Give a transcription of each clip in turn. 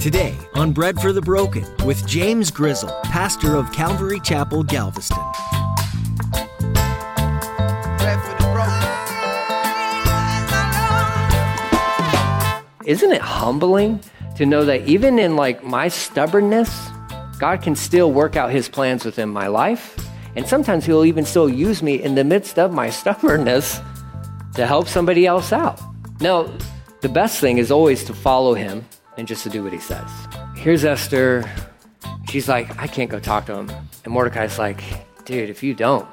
Today on Bread for the Broken with James Grizzle, pastor of Calvary Chapel, Galveston. Isn't it humbling to know that even in like my stubbornness, God can still work out his plans within my life? And sometimes he'll even still use me in the midst of my stubbornness to help somebody else out. Now, the best thing is always to follow him and just to do what he says. Here's Esther. She's like, I can't go talk to him. And Mordecai's like, dude, if you don't,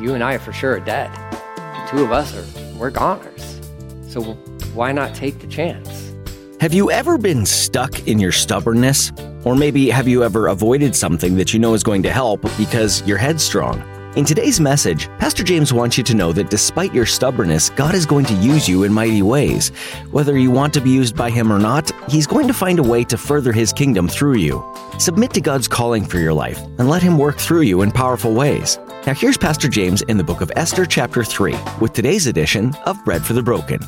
you and I are for sure are dead. The two of us are, we're goners. So why not take the chance? Have you ever been stuck in your stubbornness? Or maybe have you ever avoided something that you know is going to help because you're headstrong? In today's message, Pastor James wants you to know that despite your stubbornness, God is going to use you in mighty ways. Whether you want to be used by Him or not, He's going to find a way to further His kingdom through you. Submit to God's calling for your life and let Him work through you in powerful ways. Now, here's Pastor James in the book of Esther, chapter 3, with today's edition of Bread for the Broken.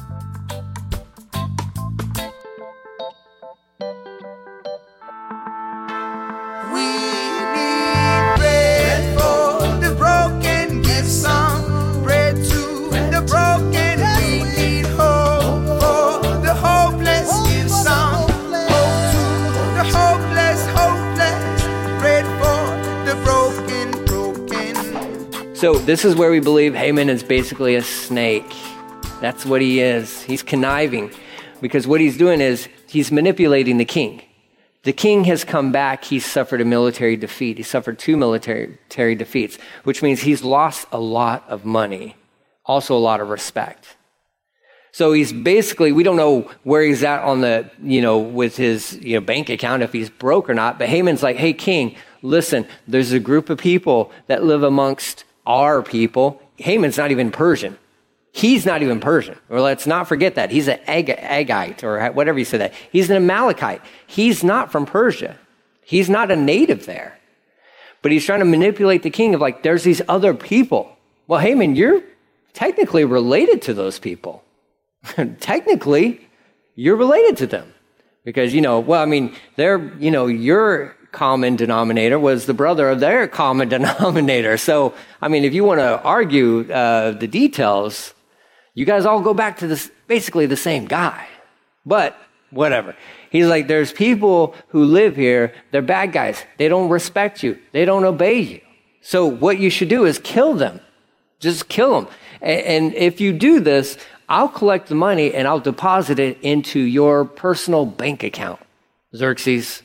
So, this is where we believe Haman is basically a snake. That's what he is. He's conniving because what he's doing is he's manipulating the king. The king has come back. He's suffered a military defeat. He suffered two military defeats, which means he's lost a lot of money, also a lot of respect. So he's basically, we don't know where he's at on the, you know, with his, you know, bank account, if he's broke or not. But Haman's like, hey, king, listen, there's a group of people that live amongst our people. Haman's not even Persian. He's not even Persian. Or let's not forget that. He's an Ag- Agite or whatever you say that. He's an Amalekite. He's not from Persia. He's not a native there. But he's trying to manipulate the king of like, there's these other people. Well, Haman, you're technically related to those people. technically, you're related to them. Because, you know, well, I mean, they're, you know, you're common denominator was the brother of their common denominator. So, I mean, if you want to argue uh, the details, you guys all go back to this, basically the same guy. But whatever. He's like, there's people who live here, they're bad guys. They don't respect you, they don't obey you. So, what you should do is kill them. Just kill them. And if you do this, I'll collect the money and I'll deposit it into your personal bank account. Xerxes,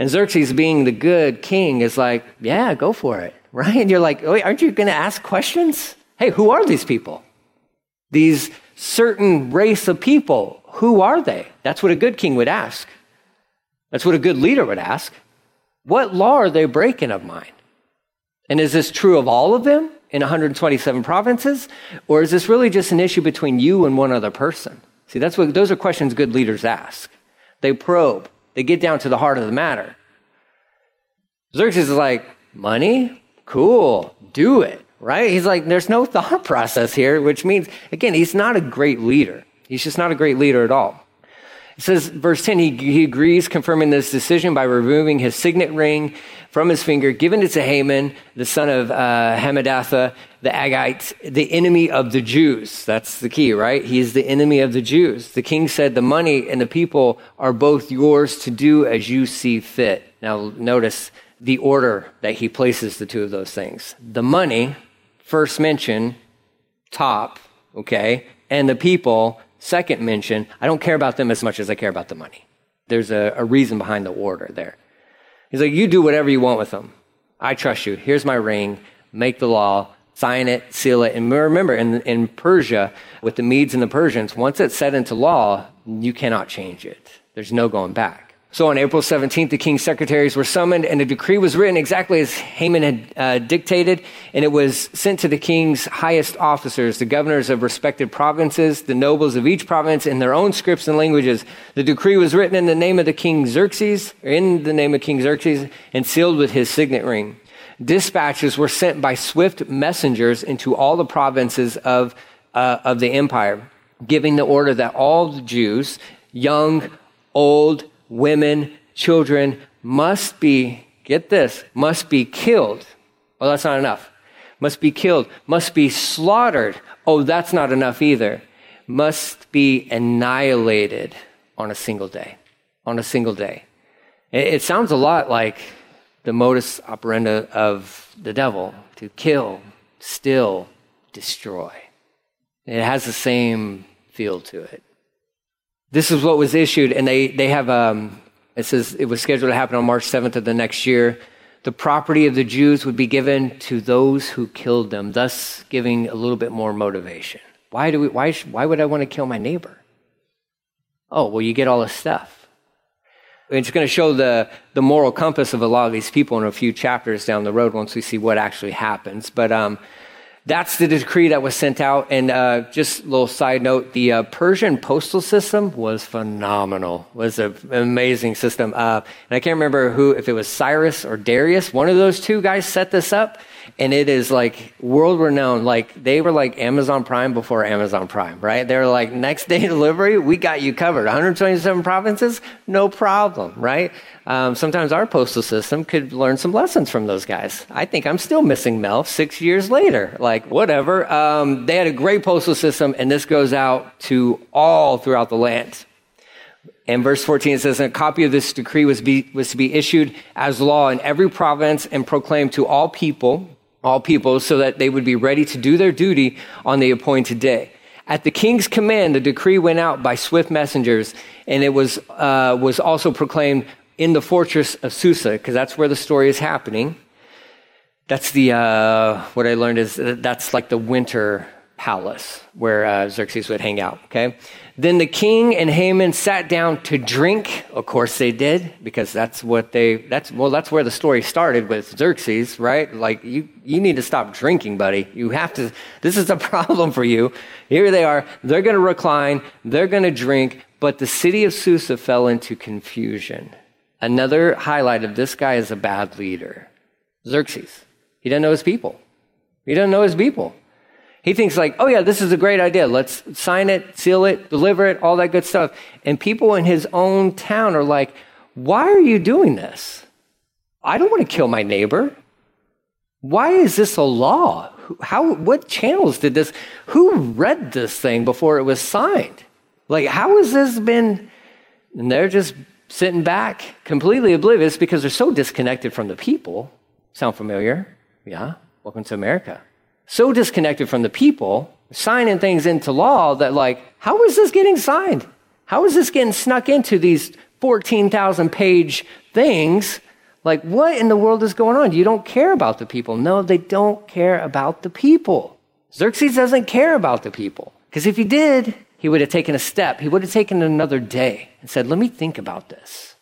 and Xerxes, being the good king, is like, yeah, go for it, right? And you're like, wait, aren't you going to ask questions? Hey, who are these people? These certain race of people, who are they? That's what a good king would ask. That's what a good leader would ask. What law are they breaking of mine? And is this true of all of them in 127 provinces? Or is this really just an issue between you and one other person? See, that's what, those are questions good leaders ask. They probe. They get down to the heart of the matter. Xerxes is like, money? Cool, do it, right? He's like, there's no thought process here, which means, again, he's not a great leader. He's just not a great leader at all. It says, verse 10, he, he agrees, confirming this decision by removing his signet ring from his finger, giving it to Haman, the son of uh, Hammedatha, the Agite, the enemy of the Jews. That's the key, right? He is the enemy of the Jews. The king said, The money and the people are both yours to do as you see fit. Now, notice the order that he places the two of those things. The money, first mention, top, okay, and the people, Second mention, I don't care about them as much as I care about the money. There's a, a reason behind the order there. He's like, you do whatever you want with them. I trust you. Here's my ring. Make the law. Sign it, seal it. And remember, in, in Persia, with the Medes and the Persians, once it's set into law, you cannot change it. There's no going back. So on April 17th, the king's secretaries were summoned, and a decree was written exactly as Haman had uh, dictated, and it was sent to the king's highest officers, the governors of respected provinces, the nobles of each province, in their own scripts and languages. The decree was written in the name of the king Xerxes, in the name of King Xerxes, and sealed with his signet ring. Dispatches were sent by swift messengers into all the provinces of, uh, of the empire, giving the order that all the Jews, young, old, women, children must be, get this, must be killed. Well, that's not enough. Must be killed, must be slaughtered. Oh, that's not enough either. Must be annihilated on a single day. On a single day. It, sounds a lot like the modus operandi of the devil to kill, steal, destroy. It has the same feel to it. This is what was issued, and they, they have, um, it says it was scheduled to happen on March 7th of the next year. The property of the Jews would be given to those who killed them, thus giving a little bit more motivation. Why, do we, why, why would I want to kill my neighbor? Oh, well, you get all this stuff. It's going to show the, the moral compass of a lot of these people in a few chapters down the road once we see what actually happens. But um, that's the decree that was sent out. And uh, just a little side note the uh, Persian postal system was phenomenal, it was an amazing system. Uh, and I can't remember who, if it was Cyrus or Darius, one of those two guys set this up and it is like world renowned. Like they were like Amazon Prime before Amazon Prime, right? They're like next day delivery, we got you covered. 127 provinces, no problem, right? Um, sometimes our postal system could learn some lessons from those guys. I think I'm still missing mail six years later. Like whatever. Um, they had a great postal system, and this goes out to all throughout the land. In verse 14, it says, A copy of this decree was, be, was to be issued as law in every province and proclaimed to all people all people so that they would be ready to do their duty on the appointed day. At the king's command, the decree went out by swift messengers, and it was, uh, was also proclaimed in the fortress of Susa, because that's where the story is happening. That's the, uh, what I learned is that's like the winter palace where uh, Xerxes would hang out, okay? Then the king and Haman sat down to drink. Of course they did, because that's what they, that's, well, that's where the story started with Xerxes, right? Like, you, you need to stop drinking, buddy. You have to, this is a problem for you. Here they are. They're going to recline. They're going to drink. But the city of Susa fell into confusion. Another highlight of this guy is a bad leader. Xerxes. He doesn't know his people. He doesn't know his people. He thinks like, oh yeah, this is a great idea. Let's sign it, seal it, deliver it, all that good stuff. And people in his own town are like, why are you doing this? I don't want to kill my neighbor. Why is this a law? How, what channels did this, who read this thing before it was signed? Like, how has this been? And they're just sitting back, completely oblivious because they're so disconnected from the people. Sound familiar? Yeah. Welcome to America so disconnected from the people, signing things into law that, like, how is this getting signed? How is this getting snuck into these 14,000 page things? Like, what in the world is going on? You don't care about the people. No, they don't care about the people. Xerxes doesn't care about the people. Because if he did, he would have taken a step. He would have taken another day and said, let me think about this.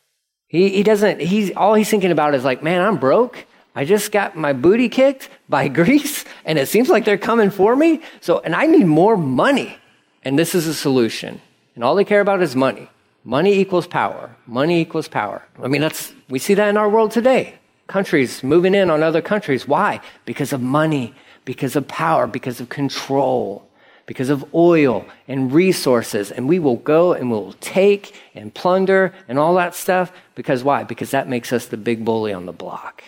He, he doesn't, he's, all he's thinking about is like, man, I'm broke. I just got my booty kicked by Greece and it seems like they're coming for me. So, and I need more money. And this is a solution. And all they care about is money. Money equals power. Money equals power. I mean, that's, we see that in our world today. Countries moving in on other countries. Why? Because of money, because of power, because of control, because of oil and resources. And we will go and we'll take and plunder and all that stuff. Because why? Because that makes us the big bully on the block.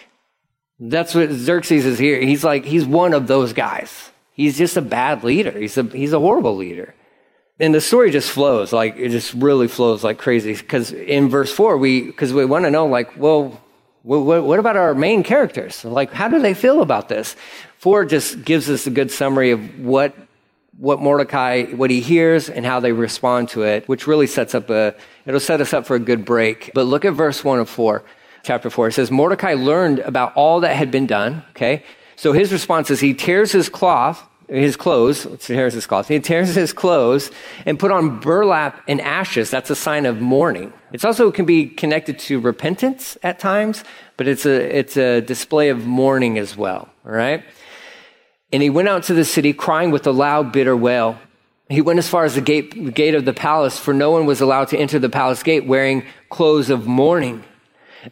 That's what Xerxes is here. He's like, he's one of those guys. He's just a bad leader. He's a, he's a horrible leader. And the story just flows, like, it just really flows like crazy. Because in verse 4, we, because we want to know, like, well, what, what about our main characters? Like, how do they feel about this? 4 just gives us a good summary of what what Mordecai, what he hears and how they respond to it, which really sets up a, it'll set us up for a good break. But look at verse 1 of 4 chapter 4. It says, Mordecai learned about all that had been done. Okay. So his response is he tears his cloth, his clothes, tears his cloth. He tears his clothes and put on burlap and ashes. That's a sign of mourning. It's also can be connected to repentance at times, but it's a, it's a display of mourning as well. All right. And he went out to the city crying with a loud, bitter wail. He went as far as the gate, gate of the palace, for no one was allowed to enter the palace gate wearing clothes of mourning.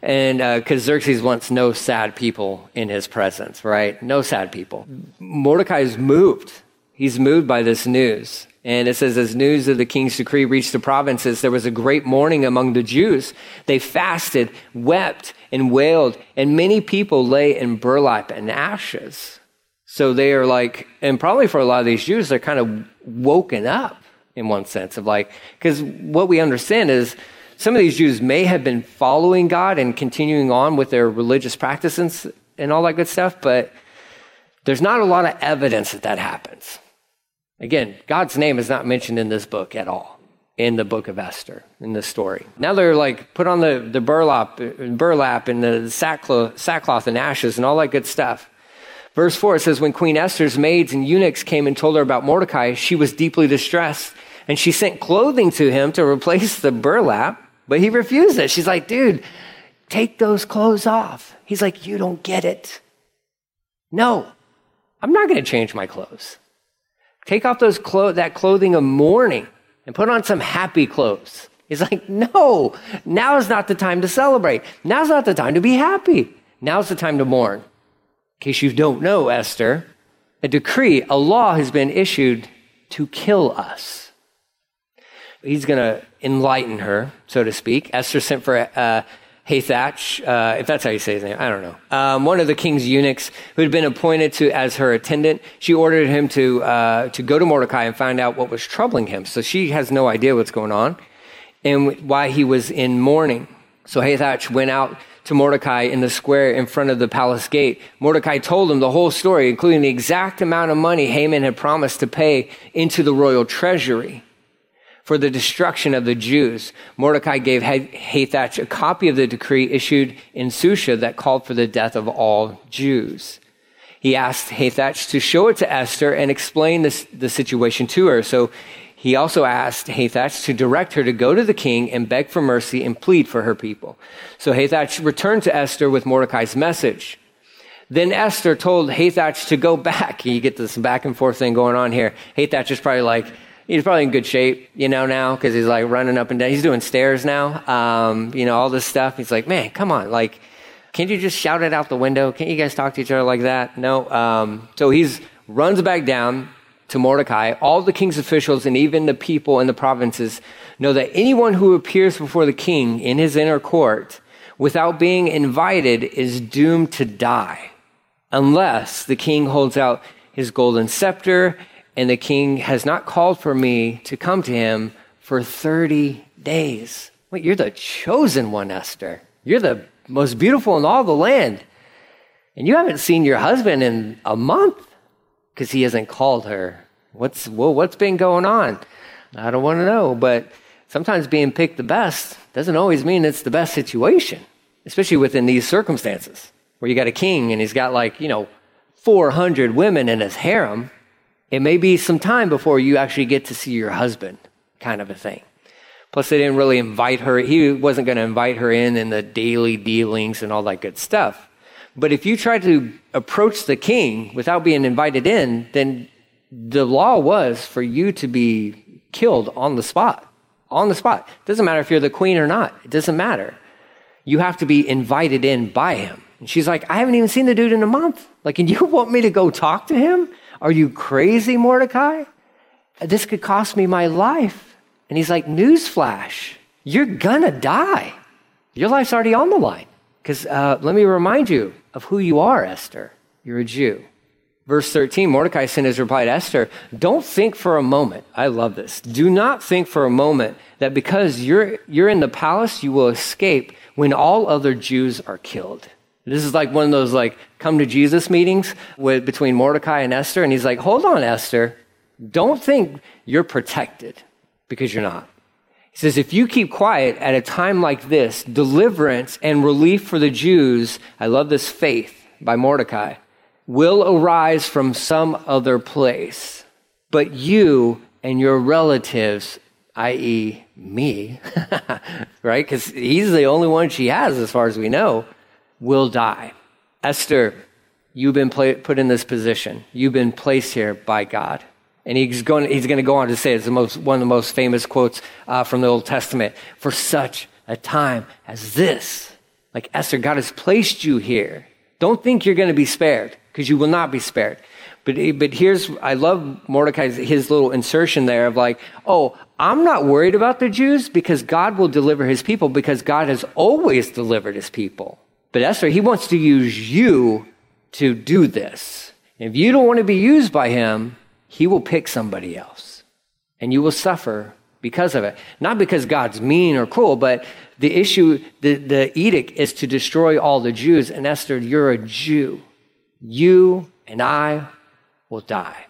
And because uh, Xerxes wants no sad people in his presence, right? No sad people. Mordecai is moved. He's moved by this news. And it says, as news of the king's decree reached the provinces, there was a great mourning among the Jews. They fasted, wept, and wailed, and many people lay in burlap and ashes. So they are like, and probably for a lot of these Jews, they're kind of woken up in one sense of like, because what we understand is some of these Jews may have been following God and continuing on with their religious practices and all that good stuff, but there's not a lot of evidence that that happens. Again, God's name is not mentioned in this book at all, in the book of Esther, in this story. Now they're like, put on the, the burlap, burlap and the sackcloth, sackcloth and ashes and all that good stuff. Verse 4 it says, When Queen Esther's maids and eunuchs came and told her about Mordecai, she was deeply distressed. And she sent clothing to him to replace the burlap, but he refused it. She's like, Dude, take those clothes off. He's like, You don't get it. No, I'm not going to change my clothes. Take off those clo- that clothing of mourning and put on some happy clothes. He's like, No, now is not the time to celebrate. Now's not the time to be happy. Now's the time to mourn. In case you don't know, Esther, a decree, a law has been issued to kill us. He's going to enlighten her, so to speak. Esther sent for uh, Hathach, uh, if that's how you say his name, I don't know. Um, one of the king's eunuchs who had been appointed to as her attendant. She ordered him to uh, to go to Mordecai and find out what was troubling him. So she has no idea what's going on and why he was in mourning. So Hathach went out to Mordecai in the square in front of the palace gate. Mordecai told him the whole story, including the exact amount of money Haman had promised to pay into the royal treasury for the destruction of the Jews. Mordecai gave Hathach a copy of the decree issued in Susha that called for the death of all Jews. He asked Hathach to show it to Esther and explain this, the situation to her. So he also asked Hathach to direct her to go to the king and beg for mercy and plead for her people. So Hathach returned to Esther with Mordecai's message. Then Esther told Hathach to go back. You get this back and forth thing going on here. Hathach is probably like, he's probably in good shape, you know, now, because he's like running up and down. He's doing stairs now, um, you know, all this stuff. He's like, man, come on. Like, can't you just shout it out the window? Can't you guys talk to each other like that? No. Um, so he's runs back down to Mordecai, all the king's officials and even the people in the provinces know that anyone who appears before the king in his inner court without being invited is doomed to die unless the king holds out his golden scepter and the king has not called for me to come to him for 30 days. Wait, you're the chosen one, Esther. You're the most beautiful in all the land. And you haven't seen your husband in a month because he hasn't called her. What's, well, what's been going on? I don't want to know, but sometimes being picked the best doesn't always mean it's the best situation, especially within these circumstances where you got a king and he's got like, you know, 400 women in his harem. It may be some time before you actually get to see your husband, kind of a thing. Plus, they didn't really invite her. He wasn't going to invite her in in the daily dealings and all that good stuff. But if you try to approach the king without being invited in, then the law was for you to be killed on the spot. On the spot. It doesn't matter if you're the queen or not. It doesn't matter. You have to be invited in by him. And she's like, I haven't even seen the dude in a month. Like, and you want me to go talk to him? Are you crazy, Mordecai? This could cost me my life. And he's like, Newsflash, you're gonna die. Your life's already on the line. Because uh, let me remind you of who you are, Esther. You're a Jew. Verse 13, Mordecai sent his reply to Esther Don't think for a moment, I love this. Do not think for a moment that because you're, you're in the palace, you will escape when all other Jews are killed. This is like one of those like come to Jesus meetings with, between Mordecai and Esther. And he's like, hold on, Esther. Don't think you're protected because you're not. He says, if you keep quiet at a time like this, deliverance and relief for the Jews, I love this faith by Mordecai, will arise from some other place. But you and your relatives, i.e., me, right? Because he's the only one she has, as far as we know, will die. Esther, you've been put in this position. You've been placed here by God. And he's going, he's going to go on to say it's the most, one of the most famous quotes uh, from the Old Testament. For such a time as this, like Esther, God has placed you here. Don't think you're going to be spared because you will not be spared. But, but here's, I love Mordecai's, his little insertion there of like, oh, I'm not worried about the Jews because God will deliver his people because God has always delivered his people. But Esther, he wants to use you to do this. If you don't want to be used by him, he will pick somebody else and you will suffer because of it. Not because God's mean or cruel, but the issue, the, the edict is to destroy all the Jews. And Esther, you're a Jew. You and I will die.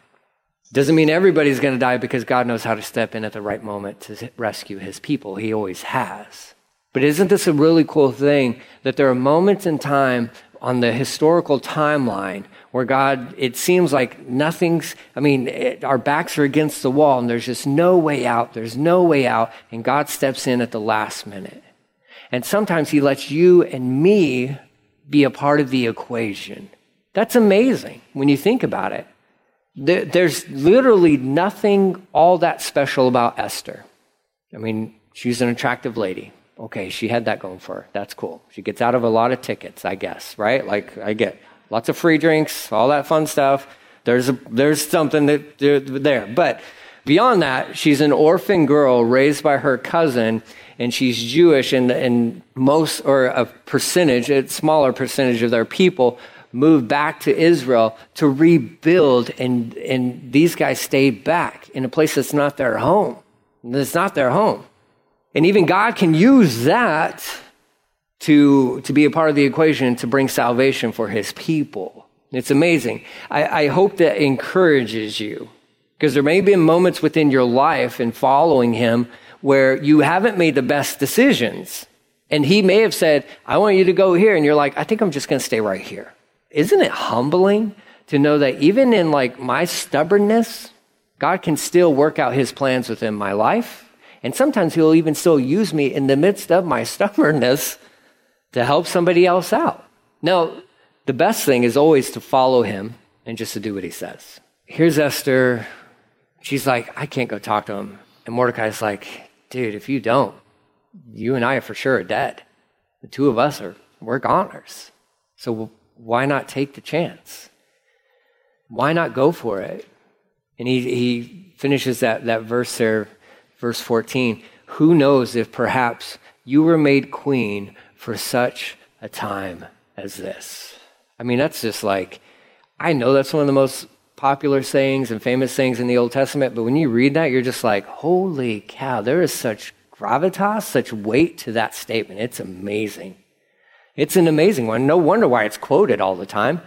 Doesn't mean everybody's going to die because God knows how to step in at the right moment to rescue his people. He always has. But isn't this a really cool thing that there are moments in time on the historical timeline where God, it seems like nothing's, I mean, it, our backs are against the wall and there's just no way out. There's no way out. And God steps in at the last minute. And sometimes He lets you and me be a part of the equation. That's amazing when you think about it. There, there's literally nothing all that special about Esther. I mean, she's an attractive lady. Okay, she had that going for her. That's cool. She gets out of a lot of tickets, I guess, right? Like, I get lots of free drinks, all that fun stuff. There's, a, there's something that there. But beyond that, she's an orphan girl raised by her cousin, and she's Jewish, and, and most, or a percentage, a smaller percentage of their people moved back to Israel to rebuild, and, and these guys stayed back in a place that's not their home. That's not their home. And even God can use that to, to be a part of the equation to bring salvation for his people. It's amazing. I, I hope that encourages you because there may be moments within your life in following him where you haven't made the best decisions. And he may have said, I want you to go here. And you're like, I think I'm just going to stay right here. Isn't it humbling to know that even in like my stubbornness, God can still work out his plans within my life? And sometimes he'll even still use me in the midst of my stubbornness to help somebody else out. Now, the best thing is always to follow him and just to do what he says. Here's Esther. She's like, I can't go talk to him. And Mordecai's like, dude, if you don't, you and I are for sure dead. The two of us are, we're goners. So why not take the chance? Why not go for it? And he, he finishes that, that verse there verse 14, who knows if perhaps you were made queen for such a time as this? I mean, that's just like, I know that's one of the most popular sayings and famous sayings in the Old Testament, but when you read that, you're just like, holy cow, there is such gravitas, such weight to that statement. It's amazing. It's an amazing one. No wonder why it's quoted all the time.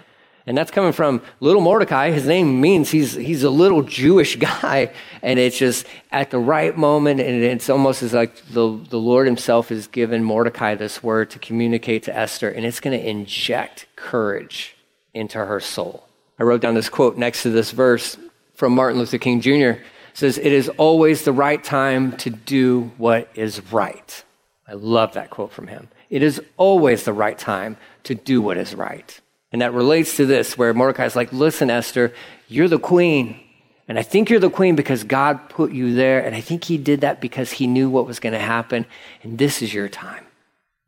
And that's coming from little Mordecai. His name means he's, he's a little Jewish guy. And it's just at the right moment. And it's almost as like the, the Lord himself has given Mordecai this word to communicate to Esther. And it's going to inject courage into her soul. I wrote down this quote next to this verse from Martin Luther King Jr. It says, It is always the right time to do what is right. I love that quote from him. It is always the right time to do what is right. And that relates to this, where Mordecai's like, listen, Esther, you're the queen. And I think you're the queen because God put you there. And I think he did that because he knew what was going to happen. And this is your time.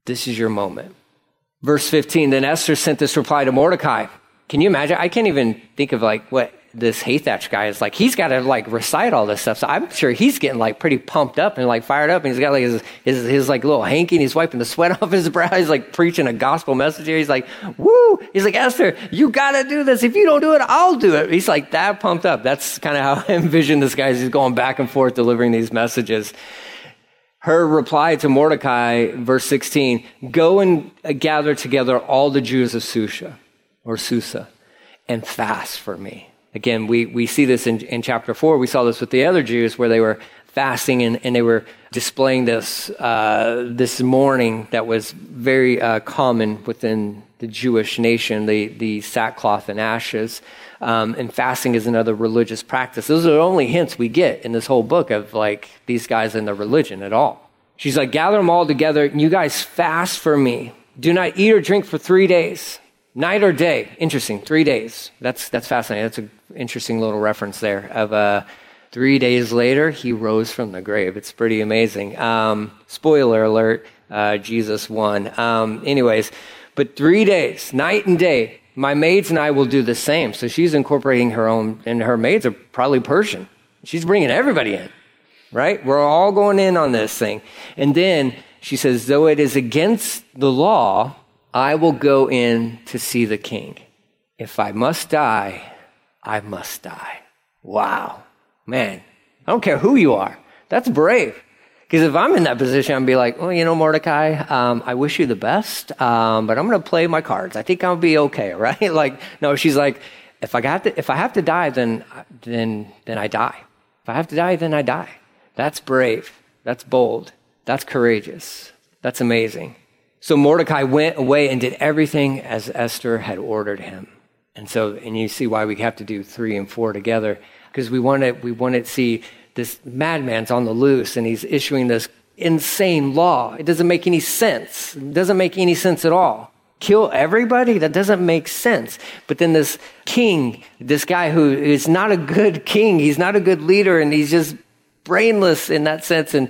This is your moment. Verse 15 Then Esther sent this reply to Mordecai. Can you imagine? I can't even think of like what this Hathach guy is like, he's got to like recite all this stuff. So I'm sure he's getting like pretty pumped up and like fired up. And he's got like his, his, his like little hanky and he's wiping the sweat off his brow. He's like preaching a gospel message here. He's like, woo! He's like, Esther, you got to do this. If you don't do it, I'll do it. He's like that pumped up. That's kind of how I envision this guy. He's going back and forth delivering these messages. Her reply to Mordecai, verse 16, go and uh, gather together all the Jews of Susha or Susa and fast for me. Again, we, we see this in, in chapter 4. We saw this with the other Jews where they were fasting and, and they were displaying this, uh, this mourning that was very uh, common within the Jewish nation, the, the sackcloth and ashes. Um, and fasting is another religious practice. Those are the only hints we get in this whole book of like these guys and their religion at all. She's like, gather them all together and you guys fast for me. Do not eat or drink for three days. Night or day? Interesting. Three days. That's that's fascinating. That's an interesting little reference there. Of uh, three days later, he rose from the grave. It's pretty amazing. Um, spoiler alert: uh, Jesus won. Um, anyways, but three days, night and day, My maids and I will do the same. So she's incorporating her own, and her maids are probably Persian. She's bringing everybody in, right? We're all going in on this thing. And then she says, though it is against the law, I will go in to see the king. If I must die, I must die. Wow. Man, I don't care who you are. That's brave. Because if I'm in that position, I'd be like, well, you know, Mordecai, um, I wish you the best, um, but I'm going to play my cards. I think I'll be okay, right? like, no, she's like, if I got to, if I have to die, then, then, then I die. If I have to die, then I die. That's brave. That's bold. That's courageous. That's amazing. So Mordecai went away and did everything as Esther had ordered him. And so, and you see why we have to do three and four together, because we want to, we want to see this madman's on the loose and he's issuing this insane law. It doesn't make any sense. It doesn't make any sense at all. Kill everybody? That doesn't make sense. But then this king, this guy who is not a good king, he's not a good leader, and he's just brainless in that sense, and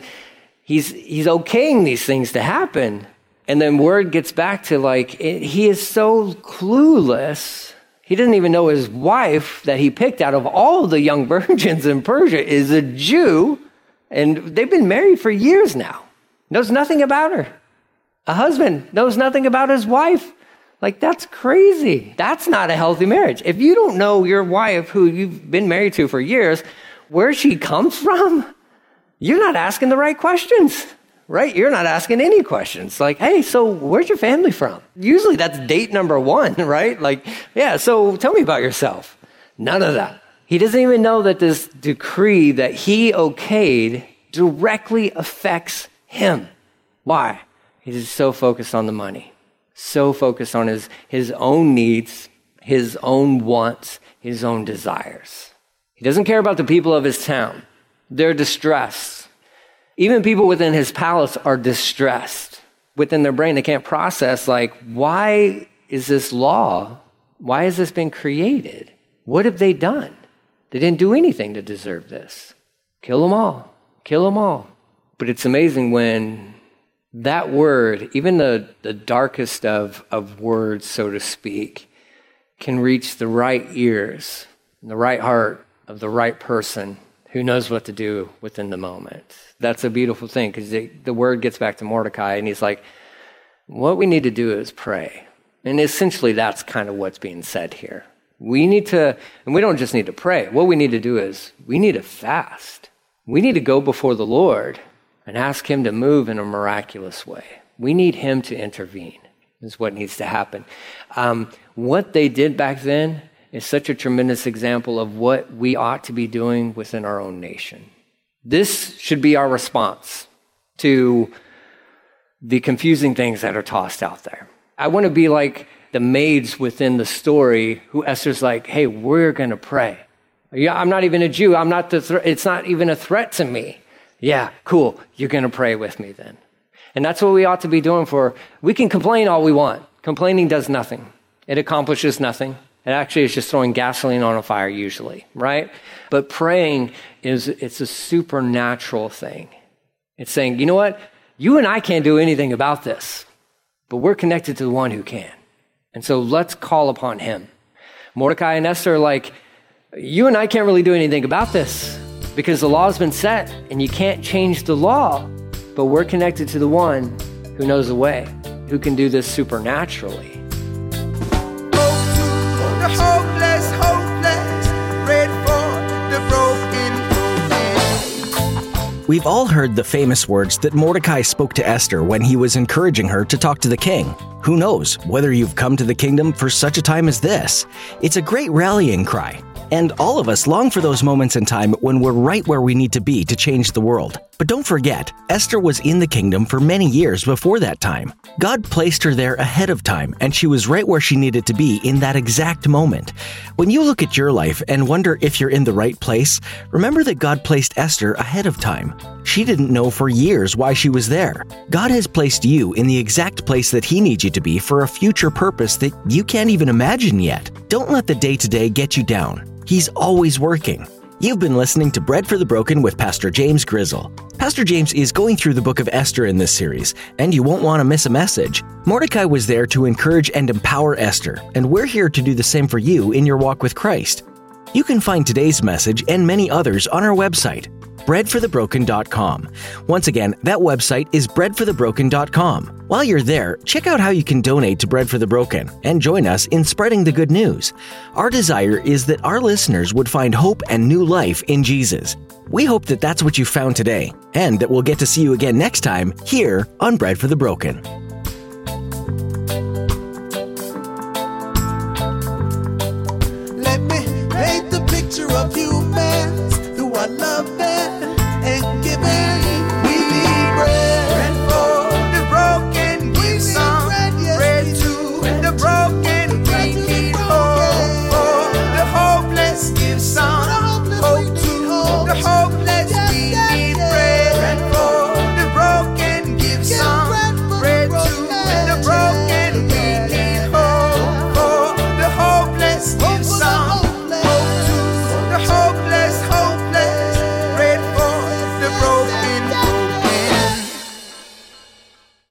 he's, he's okaying these things to happen. And then word gets back to like, it, he is so clueless he doesn't even know his wife that he picked out of all the young virgins in Persia is a Jew, and they've been married for years now. Knows nothing about her. A husband knows nothing about his wife. Like, that's crazy. That's not a healthy marriage. If you don't know your wife, who you've been married to for years, where she comes from, you're not asking the right questions right? You're not asking any questions. Like, hey, so where's your family from? Usually that's date number one, right? Like, yeah, so tell me about yourself. None of that. He doesn't even know that this decree that he okayed directly affects him. Why? He's so focused on the money, so focused on his, his own needs, his own wants, his own desires. He doesn't care about the people of his town. They're distressed even people within his palace are distressed within their brain. They can't process, like, why is this law? Why has this been created? What have they done? They didn't do anything to deserve this. Kill them all. Kill them all. But it's amazing when that word, even the, the darkest of, of words, so to speak, can reach the right ears, and the right heart of the right person who knows what to do within the moment. That's a beautiful thing because the word gets back to Mordecai and he's like, what we need to do is pray. And essentially, that's kind of what's being said here. We need to, and we don't just need to pray. What we need to do is we need to fast. We need to go before the Lord and ask Him to move in a miraculous way. We need Him to intervene, is what needs to happen. Um, what they did back then is such a tremendous example of what we ought to be doing within our own nation. This should be our response to the confusing things that are tossed out there. I want to be like the maids within the story who Esther's like, hey, we're going to pray. Yeah, I'm not even a Jew. I'm not the th- it's not even a threat to me. Yeah, cool. You're going to pray with me then. And that's what we ought to be doing for. We can complain all we want. Complaining does nothing. It accomplishes nothing. It actually is just throwing gasoline on a fire usually, right? But praying is it's a supernatural thing. It's saying, you know what? You and I can't do anything about this, but we're connected to the one who can. And so let's call upon him. Mordecai and Esther are like, you and I can't really do anything about this because the law has been set and you can't change the law, but we're connected to the one who knows the way, who can do this supernaturally. We've all heard the famous words that Mordecai spoke to Esther when he was encouraging her to talk to the king. Who knows whether you've come to the kingdom for such a time as this? It's a great rallying cry. And all of us long for those moments in time when we're right where we need to be to change the world. But don't forget, Esther was in the kingdom for many years before that time. God placed her there ahead of time, and she was right where she needed to be in that exact moment. When you look at your life and wonder if you're in the right place, remember that God placed Esther ahead of time. She didn't know for years why she was there. God has placed you in the exact place that He needs you to be for a future purpose that you can't even imagine yet. Don't let the day to day get you down. He's always working. You've been listening to Bread for the Broken with Pastor James Grizzle. Pastor James is going through the book of Esther in this series, and you won't want to miss a message. Mordecai was there to encourage and empower Esther, and we're here to do the same for you in your walk with Christ. You can find today's message and many others on our website, breadforthebroken.com. Once again, that website is breadforthebroken.com. While you're there, check out how you can donate to Bread for the Broken and join us in spreading the good news. Our desire is that our listeners would find hope and new life in Jesus. We hope that that's what you found today, and that we'll get to see you again next time here on Bread for the Broken.